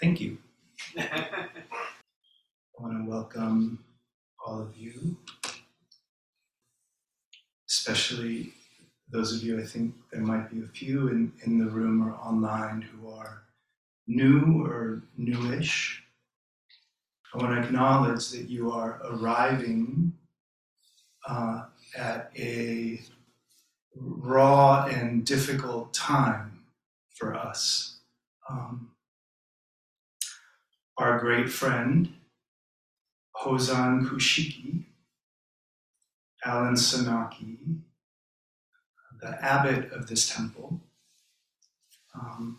Thank you. I want to welcome all of you, especially those of you, I think there might be a few in, in the room or online who are new or newish. I want to acknowledge that you are arriving uh, at a raw and difficult time for us. Um, our great friend, Hozan Kushiki, Alan Senauke, the abbot of this temple, um,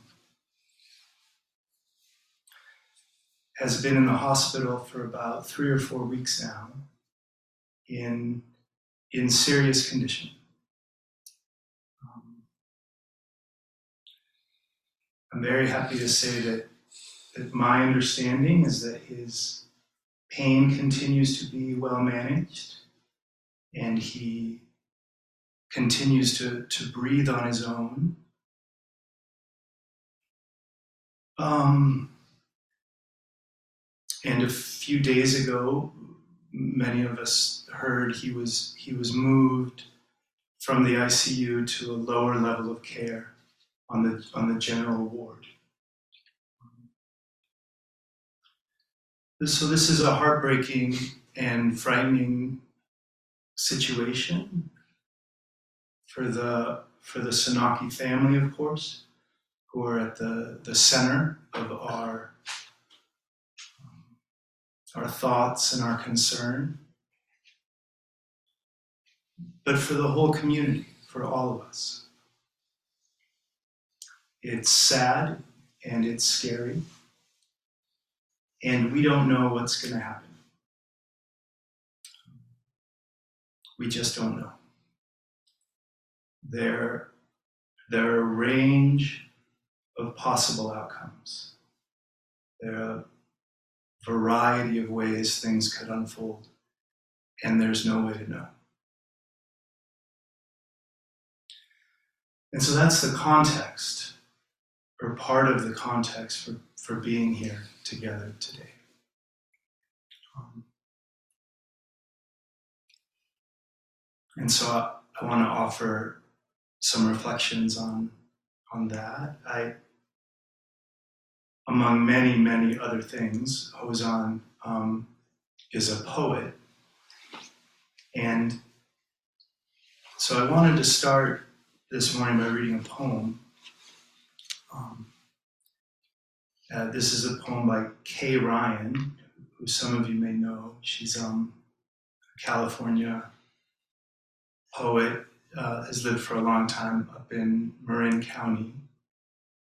has been in the hospital for about three or four weeks now in, in serious condition. Um, I'm very happy to say that, that my understanding is that his pain continues to be well managed and he continues to, to breathe on his own. Um, and a few days ago, many of us heard he was he was moved from the ICU to a lower level of care on the on the general ward. So this is a heartbreaking and frightening situation for the for the Senauke family, of course, who are at the, the center of our our thoughts and our concern, but for the whole community, for all of us. It's sad and it's scary, and we don't know what's going to happen. We just don't know. There, there are a range of possible outcomes. There are a variety of ways things could unfold, and there's no way to know. And so that's the context, or part of the context for, for being here together today. Um, and so I, I want to offer some reflections on on that. I, among many many other things, Hozan um, is a poet, and so I wanted to start this morning by reading a poem. Um, uh, this is a poem by Kay Ryan, who some of you may know. She's um, a California poet uh, has lived for a long time up in Marin County.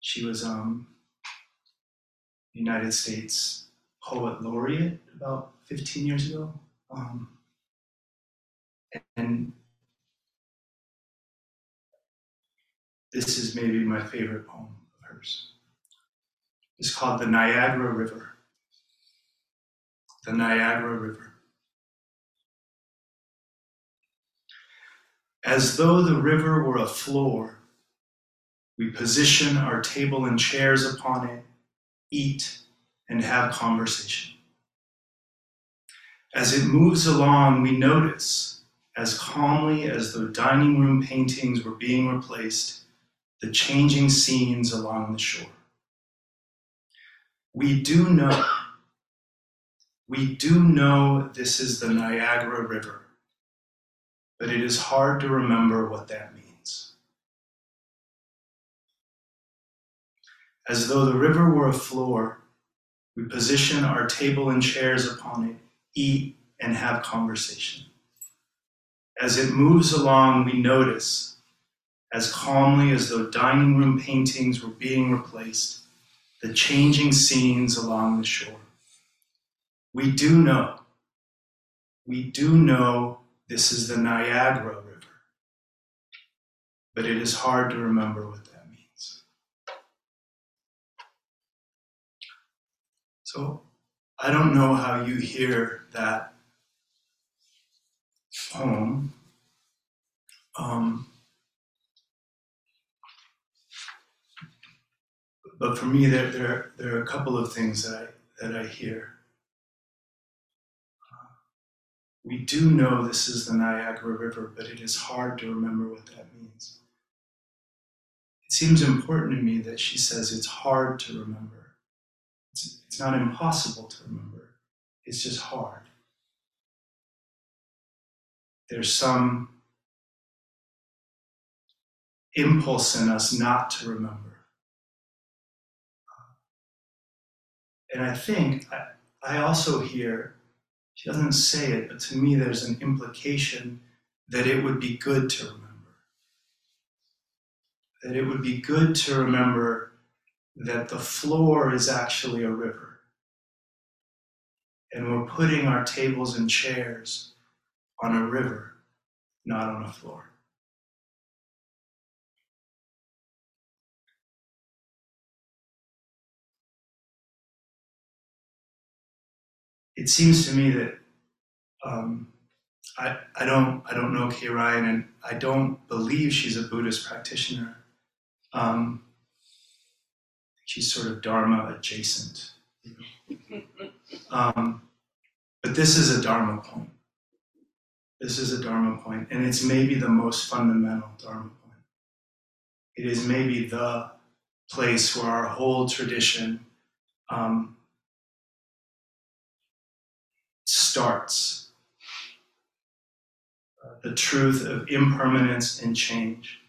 She was um, United States Poet Laureate about 15 years ago. Um, and this is maybe my favorite poem of hers. It's called The Niagara River. The Niagara River. As though the river were a floor, we position our table and chairs upon it, eat, and have conversation. As it moves along, we notice, as calmly as though dining room paintings were being replaced, the changing scenes along the shore. We do know, we do know this is the Niagara River but it is hard to remember what that means. As though the river were a floor, we position our table and chairs upon it, eat, and have conversation. As it moves along, we notice, as calmly as though dining room paintings were being replaced, the changing scenes along the shore. We do know, we do know this is the Niagara River. But it is hard to remember what that means. So I don't know how you hear that poem. Um, but for me, there, there, there are a couple of things that I, that I hear. We do know this is the Niagara River, but it is hard to remember what that means. It seems important to me that she says it's hard to remember. It's, it's not impossible to remember, it's just hard. There's some impulse in us not to remember. And I think I, I also hear, she doesn't say it, but to me there's an implication that it would be good to remember. That it would be good to remember that the floor is actually a river. And we're putting our tables and chairs on a river, not on a floor. It seems to me that um, I, I don't I don't know Kay Ryan, and I don't believe she's a Buddhist practitioner. Um, she's sort of Dharma adjacent. Um, but this is a Dharma point. This is a Dharma point, and it's maybe the most fundamental Dharma point. It is maybe the place where our whole tradition um, starts the truth of impermanence and change.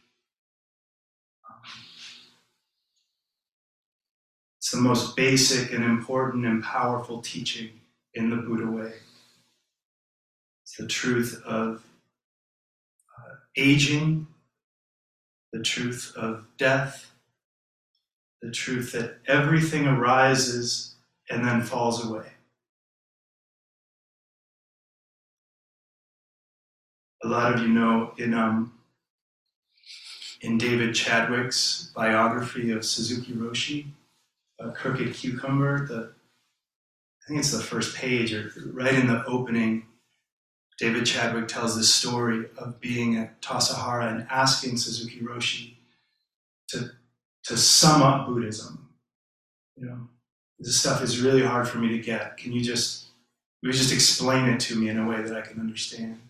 It's the most basic and important and powerful teaching in the Buddha way. It's the truth of uh, aging, the truth of death, the truth that everything arises and then falls away. A lot of you know in um, in David Chadwick's biography of Suzuki Roshi, a Crooked Cucumber, the I think it's the first page or right in the opening. David Chadwick tells this story of being at Tassajara and asking Suzuki Roshi to, to sum up Buddhism. You know, this stuff is really hard for me to get. Can you just, you just explain it to me in a way that I can understand?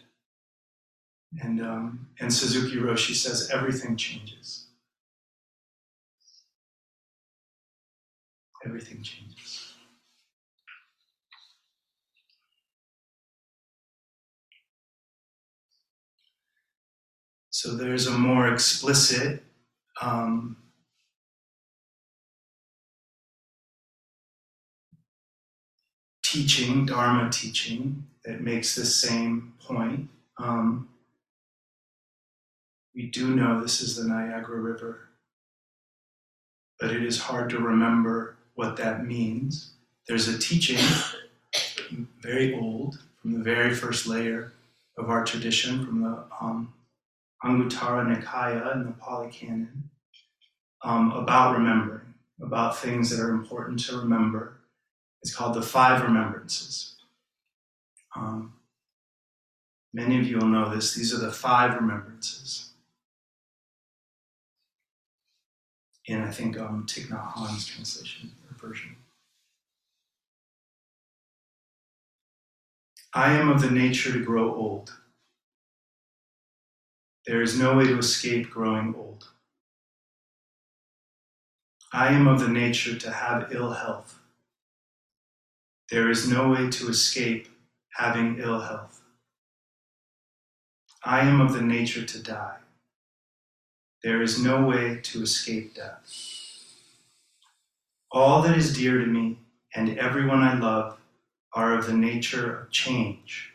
And, um, and Suzuki Roshi says everything changes. Everything changes. So there's a more explicit um, teaching, Dharma teaching, that makes the same point. Um, we do know this is the Niagara River, but it is hard to remember what that means. There's a teaching, very old, from the very first layer of our tradition, from the um, Anguttara Nikaya and the Pali Canon, um, about remembering, about things that are important to remember. It's called the Five Remembrances. Um, many of you will know this. These are the five remembrances. In I think um, Thich Nhat Hanh's translation or version. I am of the nature to grow old. There is no way to escape growing old. I am of the nature to have ill health. There is no way to escape having ill health. I am of the nature to die. There is no way to escape death. All that is dear to me and everyone I love are of the nature of change.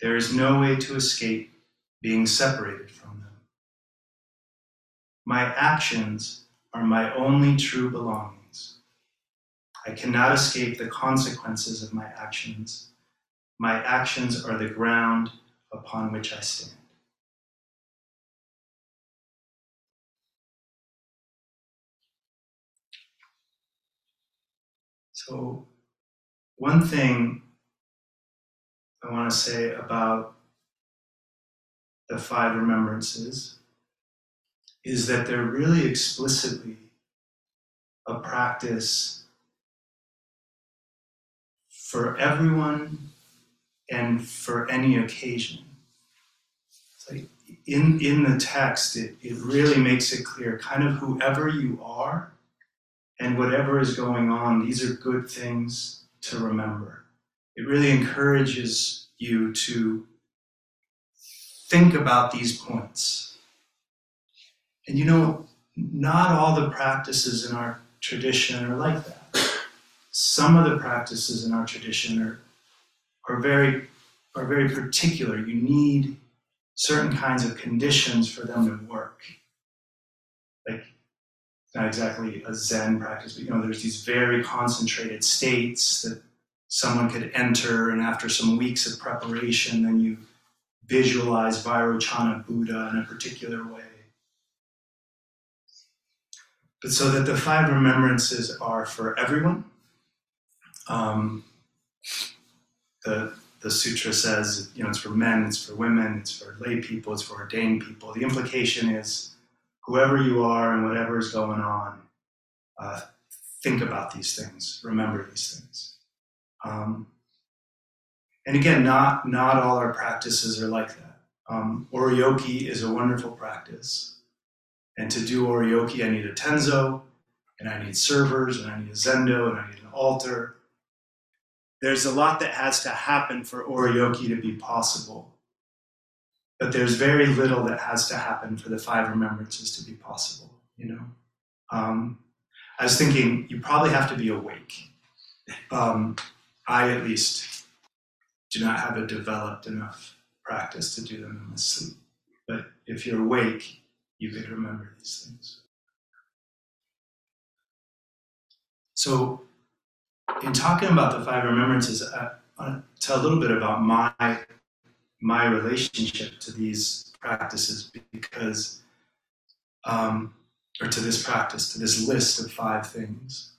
There is no way to escape being separated from them. My actions are my only true belongings. I cannot escape the consequences of my actions. My actions are the ground upon which I stand. So, one thing I want to say about the five remembrances is that they're really explicitly a practice for everyone and for any occasion. Like in, in the text, it, it really makes it clear kind of whoever you are and whatever is going on, these are good things to remember. It really encourages you to think about these points. And you know, not all the practices in our tradition are like that. Some of the practices in our tradition are, are very are very particular. You need certain kinds of conditions for them to work. Like not exactly a Zen practice, but you know, there's these very concentrated states that someone could enter, and after some weeks of preparation, then you visualize Vairochana Buddha in a particular way. But so that the five remembrances are for everyone. Um, the the sutra says, you know, it's for men, it's for women, it's for lay people, it's for ordained people. The implication is whoever you are and whatever is going on, uh, think about these things, remember these things. Um, and again, not not all our practices are like that. Um, oryoki is a wonderful practice, and to do oryoki, I need a tenzo, and I need servers, and I need a zendo, and I need an altar, there's a lot that has to happen for oryoki to be possible. But there's very little that has to happen for the five remembrances to be possible, you know? Um, I was thinking you probably have to be awake. Um, I, at least, do not have a developed enough practice to do them in my sleep. But if you're awake, you could remember these things. So in talking about the five remembrances, I want to tell a little bit about my my relationship to these practices because, um, or to this practice, to this list of five things.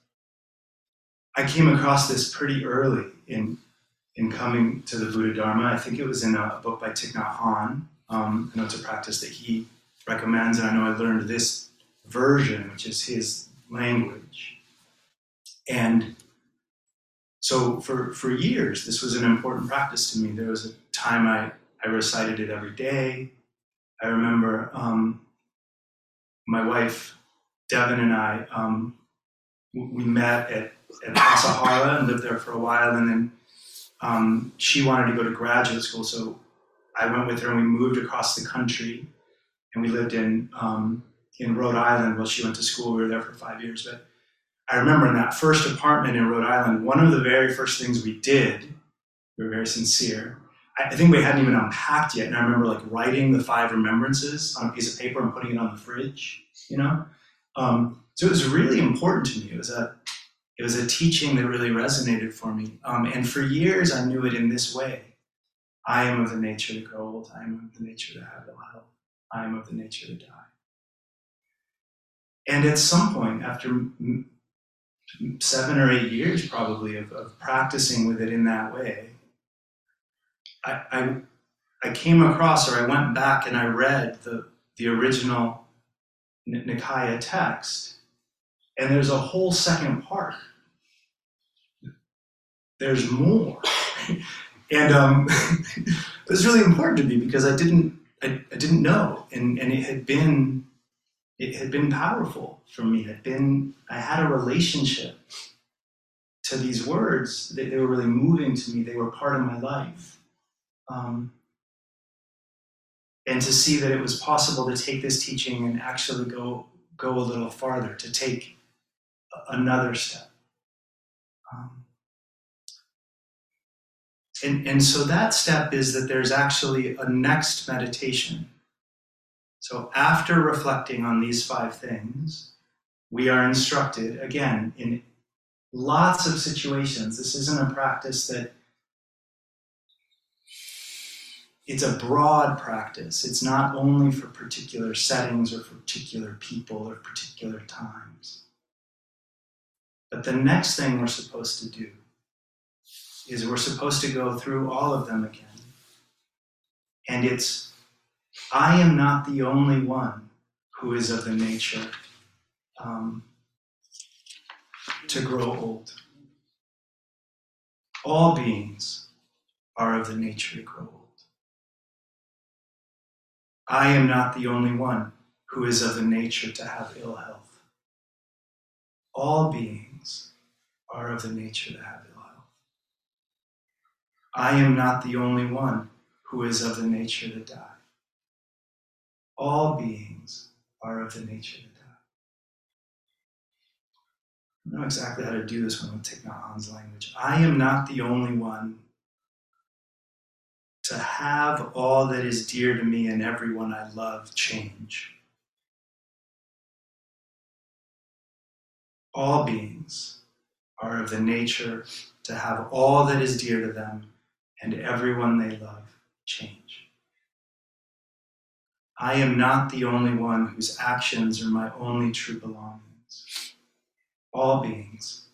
I came across this pretty early in in coming to the Buddha Dharma. I think it was in a book by Thich Nhat Hanh. Um, I know it's a practice that he recommends, and I know I learned this version, which is his language. And so for, for years, this was an important practice to me. There was a time I, I recited it every day. I remember um, my wife, Devin, and I, um, we met at, at Tassajara and lived there for a while. And then um, she wanted to go to graduate school. So I went with her and we moved across the country. And we lived in, um, in Rhode Island while she went to school. We were there for five years. But I remember in that first apartment in Rhode Island, one of the very first things we did, we were very sincere. I think we hadn't even unpacked yet, and I remember like writing the five remembrances on a piece of paper and putting it on the fridge. You know, um, so it was really important to me. It was a it was a teaching that really resonated for me, um, and for years I knew it in this way: I am of the nature to grow old. I am of the nature to have ill health. I am of the nature to die. And at some point, after seven or eight years probably of, of practicing with it in that way, I, I, I, came across or I went back and I read the, the original Nikaya text, and there's a whole second part. There's more. and um, it was really important to me because I didn't I, I didn't know, and, and it had been it had been powerful for me. It had been I had a relationship to these words. They, they were really moving to me. They were part of my life. Um, and to see that it was possible to take this teaching and actually go go a little farther, to take another step. Um, and, and so that step is that there's actually a next meditation so, after reflecting on these five things, we are instructed, again, in lots of situations. This isn't a practice that it's a broad practice. It's not only for particular settings or for particular people or particular times. But the next thing we're supposed to do is we're supposed to go through all of them again. And it's I am not the only one who is of the nature um, to grow old. All beings are of the nature to grow old. I am not the only one who is of the nature to have ill health. All beings are of the nature to have ill health. I am not the only one who is of the nature to die. All beings are of the nature to die. I don't know exactly how to do this when I'm taking out Hanh's language. I am not the only one to have all that is dear to me and everyone I love change. All beings are of the nature to have all that is dear to them and everyone they love change. I am not the only one whose actions are my only true belongings all beings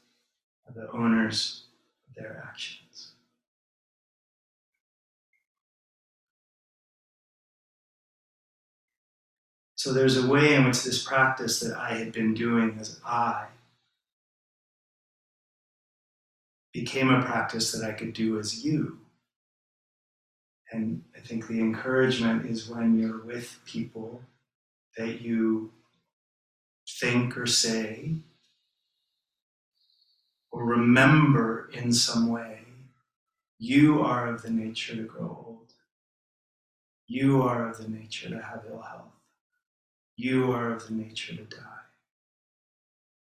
are the owners of their actions. So there's a way in which this practice that I had been doing as I became a practice that I could do as you. And I think the encouragement is when you're with people that you think or say or remember in some way, you are of the nature to grow old. You are of the nature to have ill health. You are of the nature to die.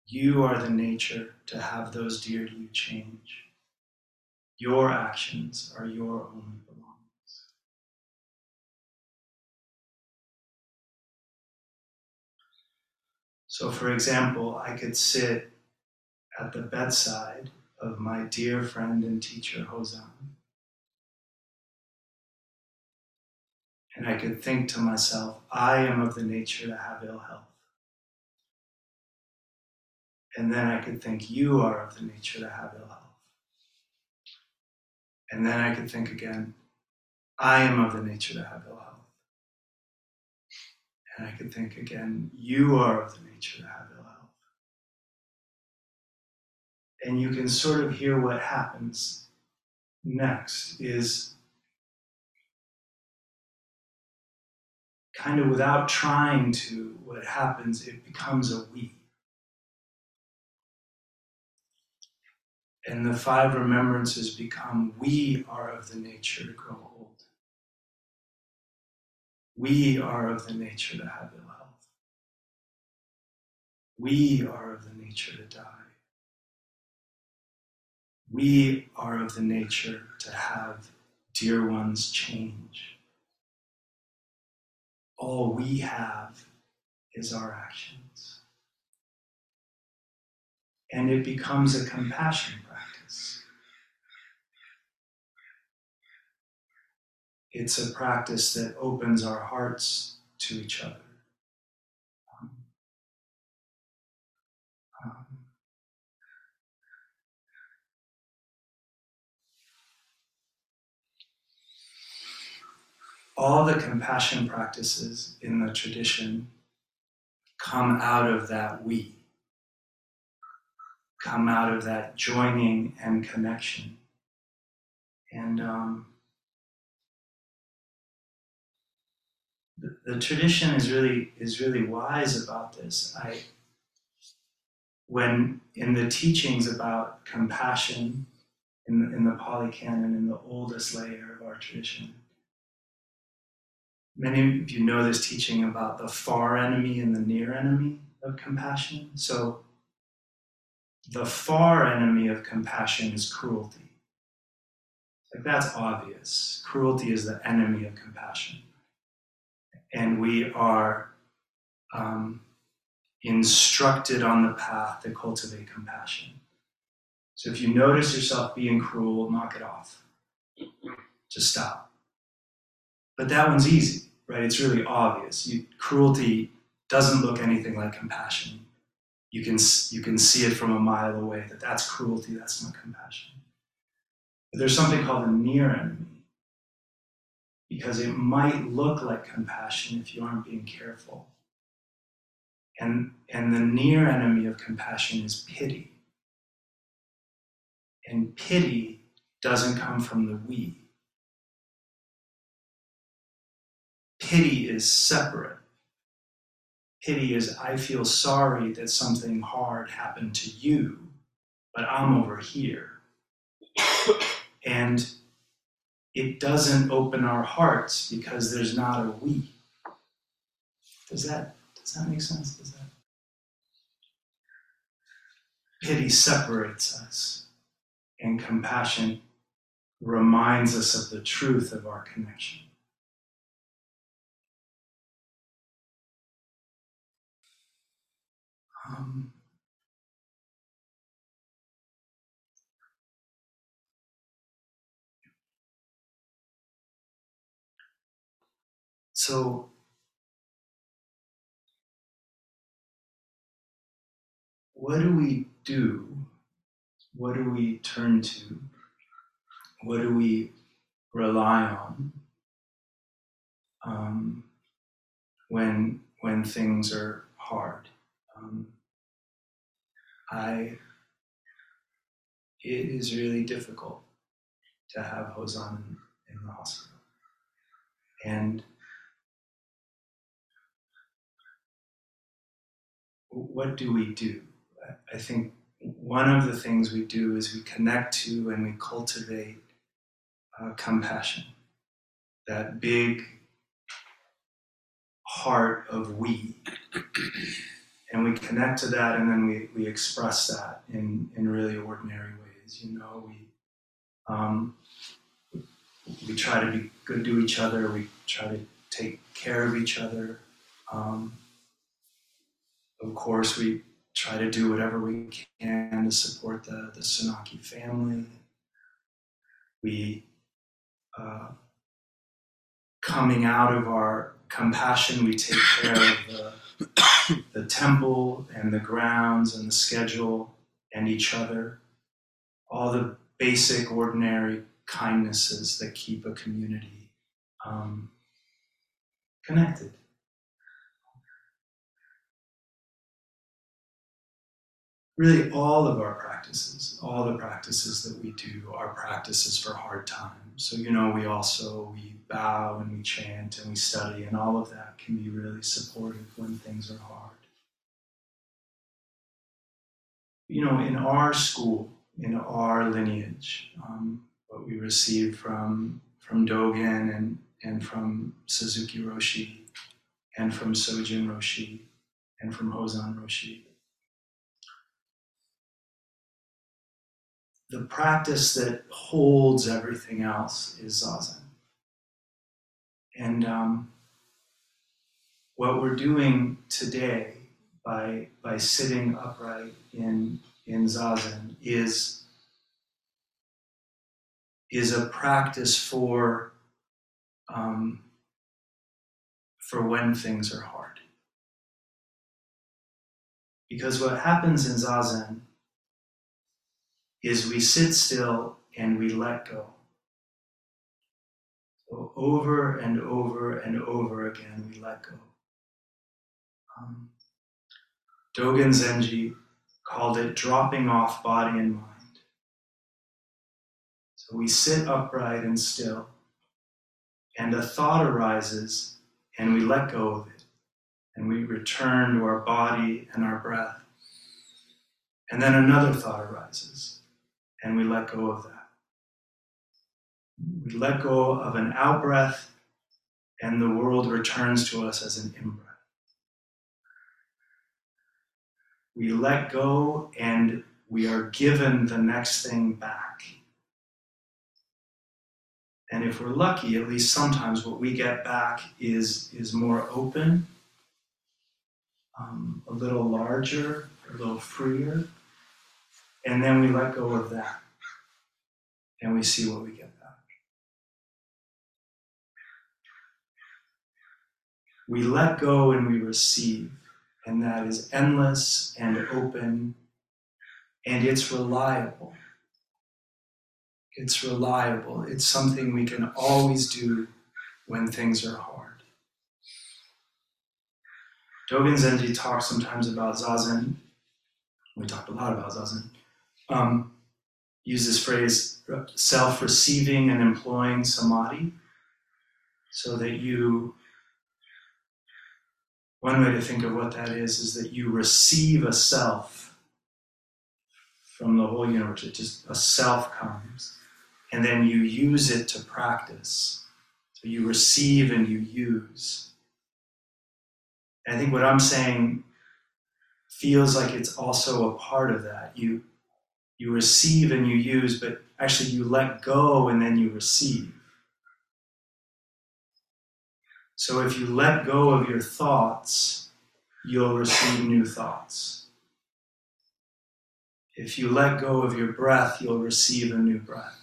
You are the nature to have those dear to you change. Your actions are your only belongings. So, for example, I could sit at the bedside of my dear friend and teacher, Hozan. And I could think to myself, I am of the nature to have ill health. And then I could think, you are of the nature to have ill health. And then I could think again, I am of the nature to have ill health. And I could think again, you are of the nature to have ill health and you can sort of hear what happens next is kind of without trying to, what happens, it becomes a we. And the five remembrances become we are of the nature to grow old. We are of the nature to have ill health. We are of the nature to die we are of the nature to have dear ones change. All we have is our actions. And it becomes a compassion practice. It's a practice that opens our hearts to each other. All the compassion practices in the tradition come out of that we, come out of that joining and connection. And um, the, the tradition is really is really wise about this. I when in the teachings about compassion in the, in the Pali Canon, in the oldest layer of our tradition, Many of you know this teaching about the far enemy and the near enemy of compassion. So, the far enemy of compassion is cruelty. Like that's obvious. Cruelty is the enemy of compassion. And we are um, instructed on the path to cultivate compassion. So if you notice yourself being cruel, knock it off. Just stop. But that one's easy, right? It's really obvious. You, cruelty doesn't look anything like compassion. You can, you can see it from a mile away that that's cruelty, that's not compassion. But there's something called a near enemy because it might look like compassion if you aren't being careful. And, and the near enemy of compassion is pity. And pity doesn't come from the we. Pity is separate. Pity is, I feel sorry that something hard happened to you, but I'm over here. and it doesn't open our hearts because there's not a we. Does that does that make sense? Does that pity separates us and compassion reminds us of the truth of our connection. Um, so what do we do? What do we turn to? What do we rely on um, when when things are hard? Um, I it is really difficult to have Hozan in, in the hospital, and what do we do? I think one of the things we do is we connect to and we cultivate uh, compassion, that big heart of we. And we connect to that and then we, we express that in, in really ordinary ways. You know, we, um, we try to be good to each other, we try to take care of each other. Um, of course, we try to do whatever we can to support the, the Senauke family. We, uh, coming out of our compassion, we take care of the, the temple and the grounds and the schedule and each other. All the basic, ordinary kindnesses that keep a community um, connected. Really all of our practices, all the practices that we do are practices for hard times. So, you know, we also, we bow and we chant and we study and all of that can be really supportive when things are hard. You know, in our school, in our lineage, um, what we received from, from Dogen and, and from Suzuki Roshi and from Sojin Roshi and from Hozan Roshi, the practice that holds everything else is zazen. And um, what we're doing today by, by sitting upright in, in zazen is, is a practice for, um, for when things are hard. Because what happens in zazen is we sit still and we let go. So over and over and over again, we let go. Um, Dogen Zenji called it dropping off body and mind. So we sit upright and still, and a thought arises, and we let go of it, and we return to our body and our breath. And then another thought arises, and we let go of that. We let go of an out breath, and the world returns to us as an in breath. We let go, and we are given the next thing back. And if we're lucky, at least sometimes what we get back is, is more open, um, a little larger, a little freer, and then we let go of that. And we see what we get back. We let go and we receive. And that is endless and open. And it's reliable. It's reliable. It's something we can always do when things are hard. Dogen Zenji talks sometimes about zazen. We talked a lot about zazen um, use this phrase self receiving and employing samadhi so that you one way to think of what that is is that you receive a self from the whole universe. It just a self comes, and then you use it to practice. So you receive and you use. And I think what I'm saying feels like it's also a part of that. You you receive and you use, but actually you let go and then you receive. So if you let go of your thoughts, you'll receive new thoughts. If you let go of your breath, you'll receive a new breath.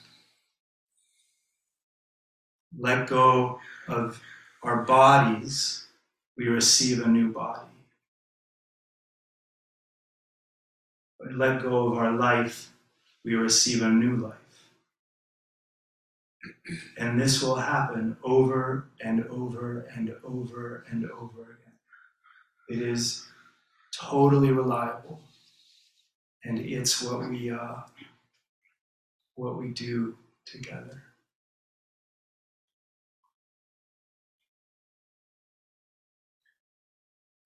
Let go of our bodies, we receive a new body. Let go of our life, we receive a new life. And this will happen over and over and over and over again. It is totally reliable, and it's what we uh, what we do together.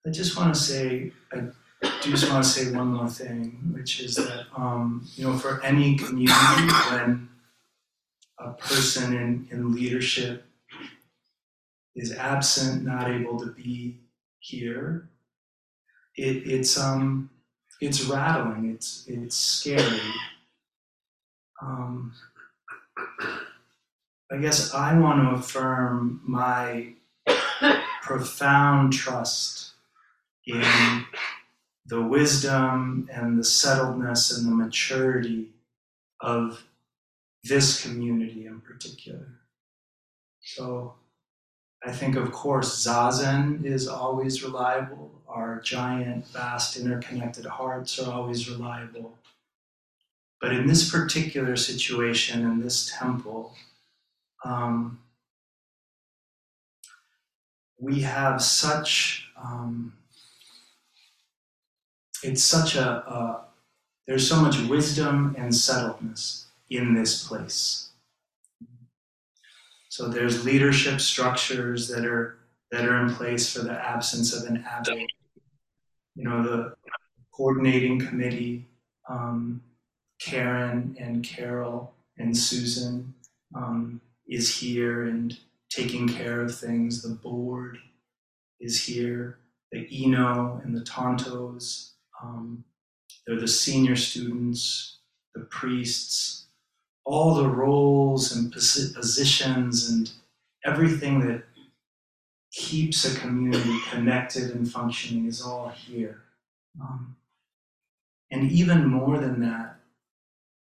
I just want to say, I do just want to say one more thing, which is that, um, you know, for any community, when a person in, in leadership is absent, not able to be here, it, it's um it's rattling, it's it's scary. Um, I guess I want to affirm my profound trust in the wisdom and the settledness and the maturity of this community in particular. So I think, of course, Zazen is always reliable. Our giant, vast, interconnected hearts are always reliable. But in this particular situation, in this temple, um, we have such, um, it's such a, a, there's so much wisdom and settledness in this place. So there's leadership structures that are that are in place for the absence of an abbot. You know, the coordinating committee, um, Karen and Carol and Susan um, is here and taking care of things. The board is here. The Ino and the Tantos. Um, they're the senior students, the priests, all the roles and positions and everything that keeps a community connected and functioning is all here. Um, and even more than that,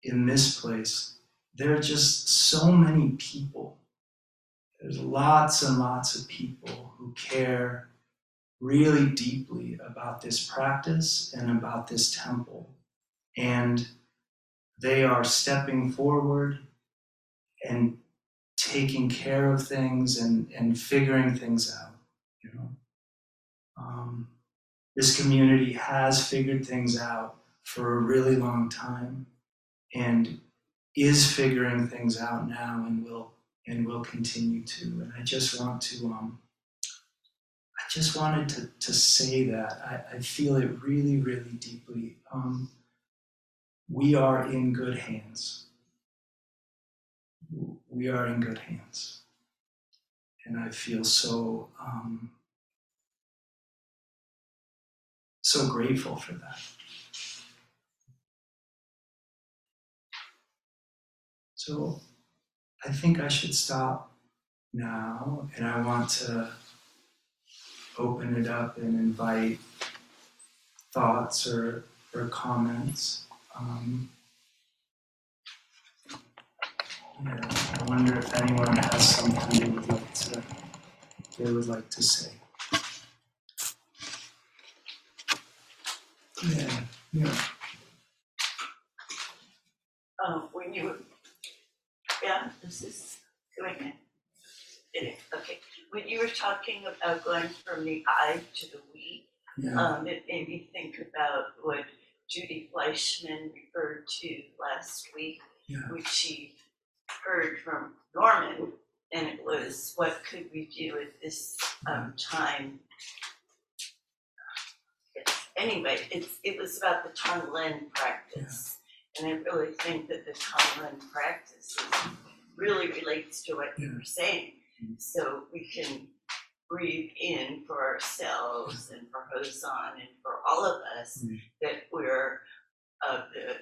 in this place, there are just so many people. There's lots and lots of people who care really deeply about this practice and about this temple. And they are stepping forward and taking care of things and, and figuring things out. You know, um, this community has figured things out for a really long time, and is figuring things out now, and will and will continue to. And I just want to. Um, just wanted to, to say that. I, I feel it really, really deeply. Um, we are in good hands. We are in good hands. And I feel so um, so grateful for that. So I think I should stop now, and I want to open it up and invite thoughts or, or comments. Um, yeah, I wonder if anyone has something they would like to they would like to say. Yeah, yeah. Oh, when you yeah, this is going in. It okay. When you were talking about going from the I to the we, Yeah. um, it made me think about what Judy Fleischman referred to last week, Yeah. which she heard from Norman, and it was, what could we do at this um, time? Anyway, it's, it was about the Tonglen practice. And I really think that the Tonglen practice is, really relates to what you were saying. So we can breathe in for ourselves and for Hozan and for all of us Mm. that we're of the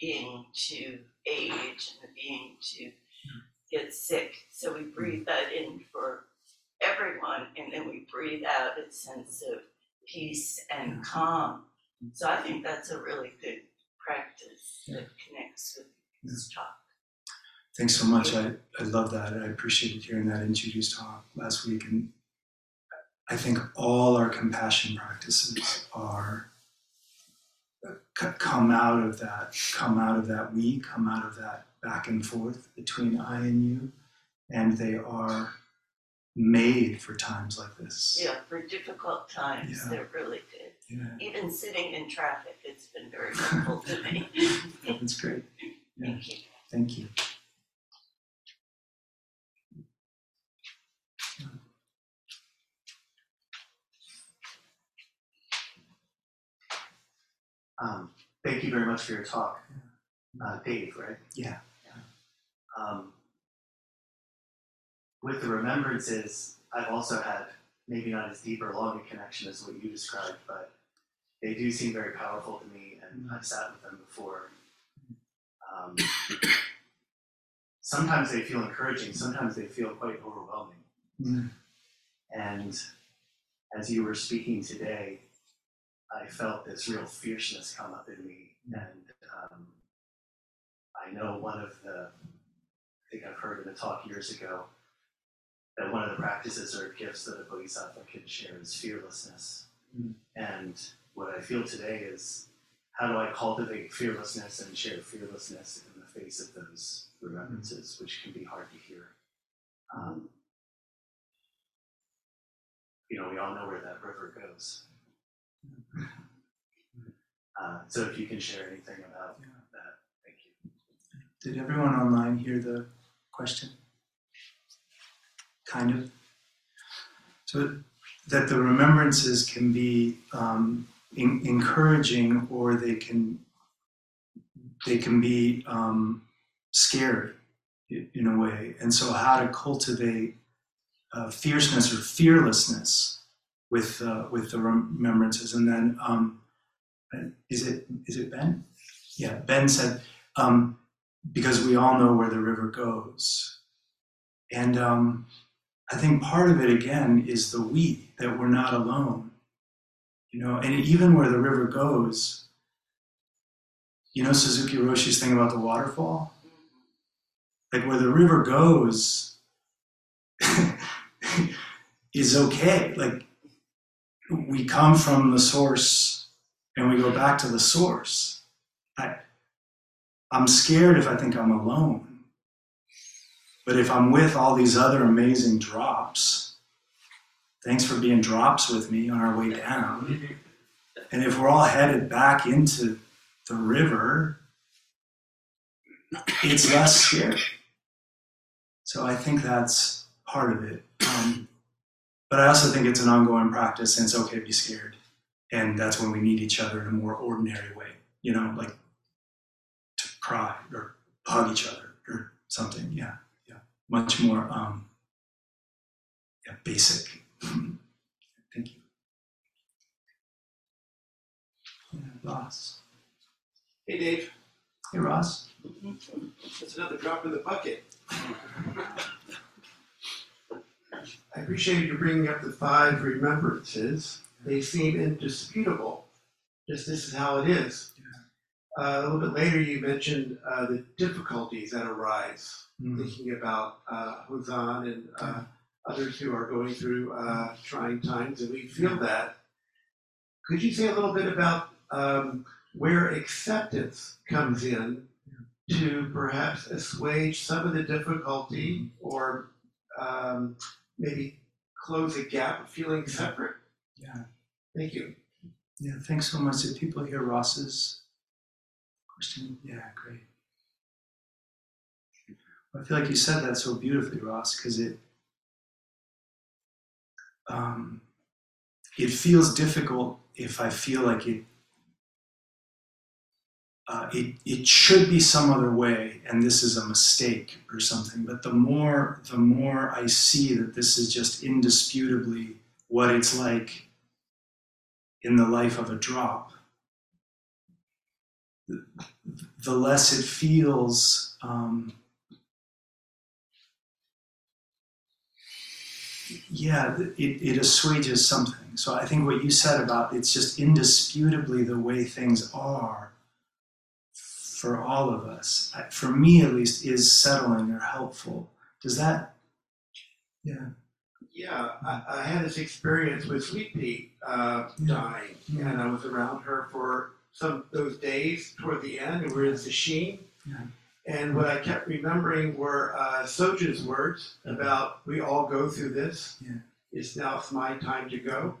being to age and the being to get sick. So we breathe mm. that in for everyone and then we breathe out a sense of peace and calm. Mm. So I think that's a really good practice that connects with this talk. Thanks so much. I, I love that. I appreciated hearing that in Judy's talk last week. And I think all our compassion practices are uh, come out of that, come out of that we, come out of that back and forth between I and you. And they are made for times like this. Yeah, for difficult times, Yeah. they're really good. Yeah, Even sitting in traffic, it's been very helpful to me. that's great. Yeah. Thank you. Thank you. Um, thank you very much for your talk, uh, Dave, right? Yeah. Um, with the remembrances, I've also had maybe not as deep or long a connection as what you described, but they do seem very powerful to me, and I've sat with them before. Um, sometimes they feel encouraging, sometimes they feel quite overwhelming. Mm. And as you were speaking today, I felt this real fierceness come up in me. And um, I know one of the, I think I've heard in a talk years ago, that one of the practices or gifts that a bodhisattva can share is fearlessness. Mm. And what I feel today is how do I cultivate fearlessness and share fearlessness in the face of those remembrances, which can be hard to hear. Um, you know, we all know where that river goes. Uh, so if you can share anything about Yeah. that, thank you. Did everyone online hear the question? Kind of. So that the remembrances can be um, en- encouraging, or they can they can be um, scary in a way. And so, how to cultivate uh, fierceness or fearlessness with uh, with the remembrances, and then um, is it is it Ben? Yeah, Ben said. Um, because we all know where the river goes. And um, I think part of it again is the we, that we're not alone. You know, and even where the river goes, you know Suzuki Roshi's thing about the waterfall? Like where the river goes is okay. Like we come from the source and we go back to the source. I, I'm scared if I think I'm alone. But if I'm with all these other amazing drops, thanks for being drops with me on our way down. And if we're all headed back into the river, it's less scary. So I think that's part of it. Um, but I also think it's an ongoing practice and it's okay to be scared. And that's when we need each other in a more ordinary way, you know, like to cry or hug each other or something. Yeah, yeah. Much more um, yeah, basic. Thank you. Yeah, Ross. Hey Dave, Hey, Ross. that's another drop in the bucket. I appreciate you bringing up the five remembrances. They seem indisputable. Just this is how it is. Uh, a little bit later, you mentioned uh, the difficulties that arise, Mm. thinking about uh, and uh, others who are going through uh, trying times, and we feel that. Could you say a little bit about um, where acceptance comes in to perhaps assuage some of the difficulty or um, maybe close a gap of feeling separate? Yeah. Thank you. Yeah, thanks so much. Did people hear Ross's question? Yeah, great. I feel like you said that so beautifully, Ross, because it um, it feels difficult if I feel like it uh, it it should be some other way, and this is a mistake or something. But the more the more I see that this is just indisputably what it's like in the life of a drop, the, less it feels. Um, yeah, it, it assuages something. So I think what you said about it's just indisputably the way things are for all of us, for me at least, is settling or helpful. Does that? Yeah. Yeah, I, I had this experience with Sweet Pea uh, Yeah. dying, Yeah. and I was around her for some those days toward the end, and we we're in sesshin. Yeah. And what I kept remembering were uh, Sojun's words about we all go through this. Yeah. It's now it's my time to go.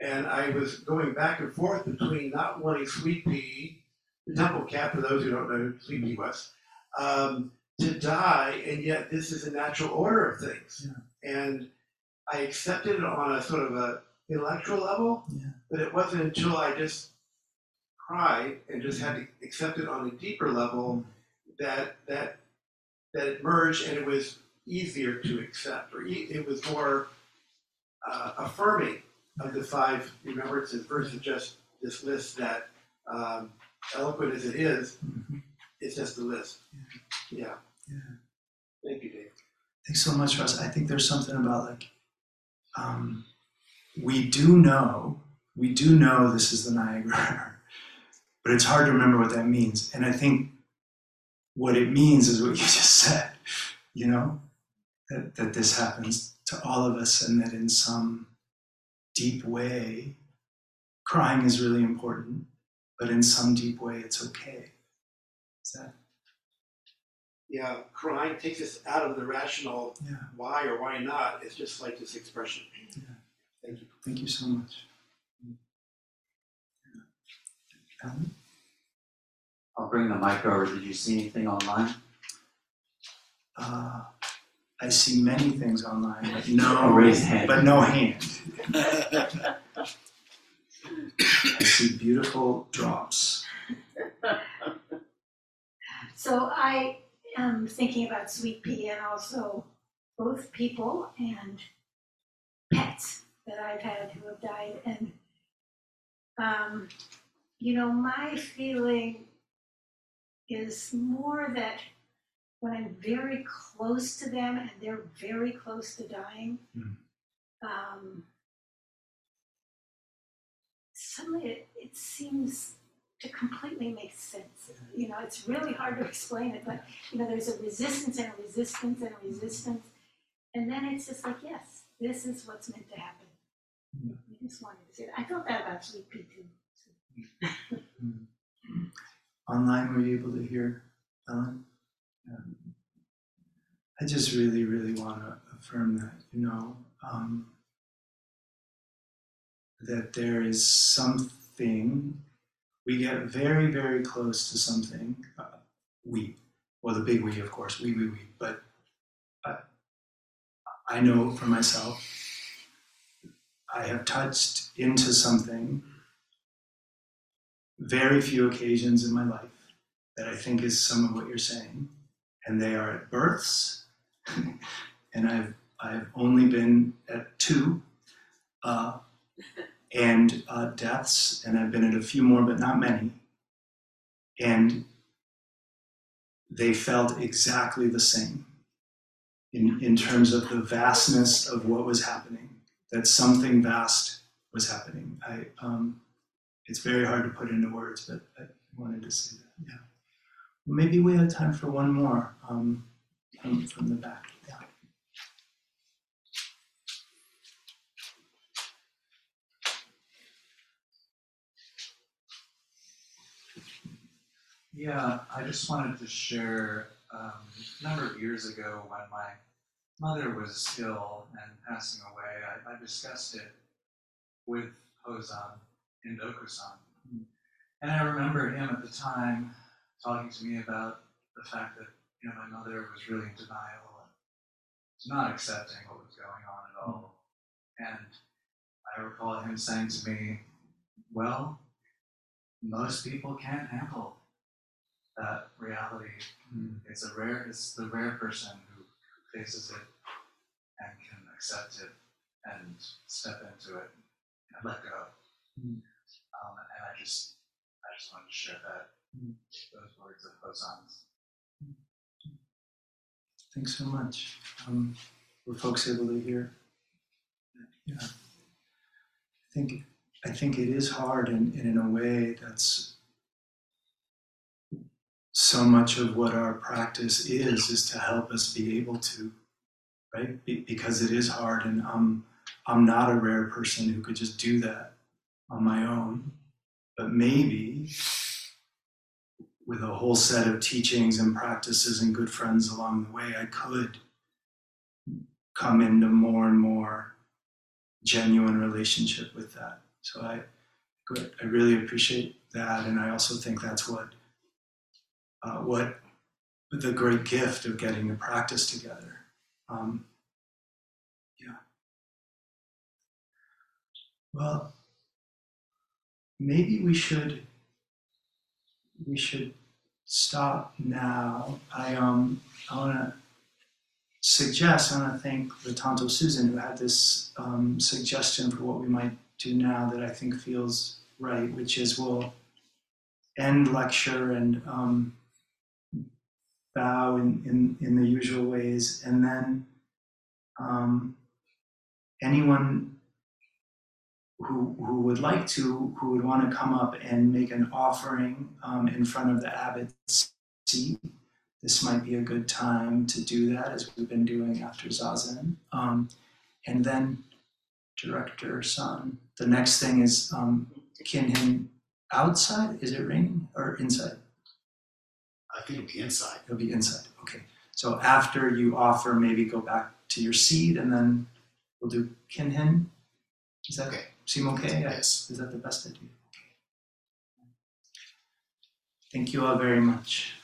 And I was going back and forth between not wanting Sweet Pea, the temple cat, for those who don't know who Sweet Pea was, um, to die, and yet this is a natural order of things. And I accepted it on a sort of a intellectual level, Yeah. but it wasn't until I just cried and just had to accept it on a deeper level that that that it merged and it was easier to accept, or e- it was more uh, affirming of the five remembrances versus just this list that, um, eloquent as it is, Mhm. it's just a list. Yeah. Yeah. Thank you, Dave. Thanks so much, Russ. I think there's something about like, um, we do know, we do know this is the Niagara River, but it's hard to remember what that means. And I think what it means is what you just said, you know, that, that this happens to all of us and that in some deep way, crying is really important, but in some deep way, it's okay. Is that? Yeah, crying takes us out of the rational Yeah. why or why not. It's just like this expression. Yeah. Thank you. Thank you so much. Alan? I'll bring the mic over. Did you see anything online? Uh, I see many things online, but no, raise hand. but no hand. See beautiful drops. So I am thinking about sweet pea and also both people and pets that I've had who have died. And, um, you know, my feeling is more that when I'm very close to them and they're very close to dying, Mm. um, suddenly it, it seems to completely make sense. You know, it's really hard to explain it, but you know, there's a resistance and a resistance and a resistance, and then it's just like, yes, this is what's meant to happen. Yeah. I just wanted to say that. I felt that about Sweet Pea too. Online, were you able to hear Ellen? Yeah. I just really, really want to affirm that, you know, um, that there is something, we get very, very close to something. Uh, we, well, the big we, of course, we, we, we, but I, I know for myself, I have touched into something very few occasions in my life that I think is some of what you're saying, and they are at births, and I've I've only been at two, uh, and uh, deaths, and I've been at a few more, but not many, and they felt exactly the same in in terms of the vastness of what was happening. That something vast was happening. I um, it's very hard to put into words, but I wanted to say that. Yeah. Well, maybe we have time for one more um, from, from the back. Yeah. I just wanted to share um, a number of years ago when my mother was ill and passing away, I, I discussed it with Hozan in Dokusan. And I remember him at the time talking to me about the fact that you know my mother was really in denial and not accepting what was going on at all. And I recall him saying to me, "Well, most people can't handle that reality. It's a rare, it's the rare person who faces it and can accept it and step into it and let go. Mm. Um, and I just, I just wanted to share that, Mm. those words of Hozan's. Thanks so much. Um, were folks able to hear? Yeah. I think I think it is hard, and, and in a way, that's so much of what our practice is is to help us be able to, right? Be, because it is hard, and I'm I'm not a rare person who could just do that on my own, but maybe with a whole set of teachings and practices and good friends along the way, I could come into more and more genuine relationship with that. So I, I really appreciate that, and I also think that's what, uh, what the great gift of getting to practice together. Um, yeah. Well, maybe we should we should stop now. I um I want to suggest I want to thank Latanto Susan who had this um, suggestion for what we might do now that I think feels right, which is we'll end lecture and um, bow in, in in the usual ways, and then um, anyone who, who would like to, who would want to come up and make an offering um, in front of the abbot's seat, this might be a good time to do that, as we've been doing after Zazen. Um, and then, Director Sun, the next thing is um, Kinhin outside. Is it raining or inside? I think it'll be inside. It'll be inside. Okay. So after you offer, maybe go back to your seat, and then we'll do Kinhin. Is that Okay. seem okay? Yes. Is that the best idea? Okay. Thank you all very much.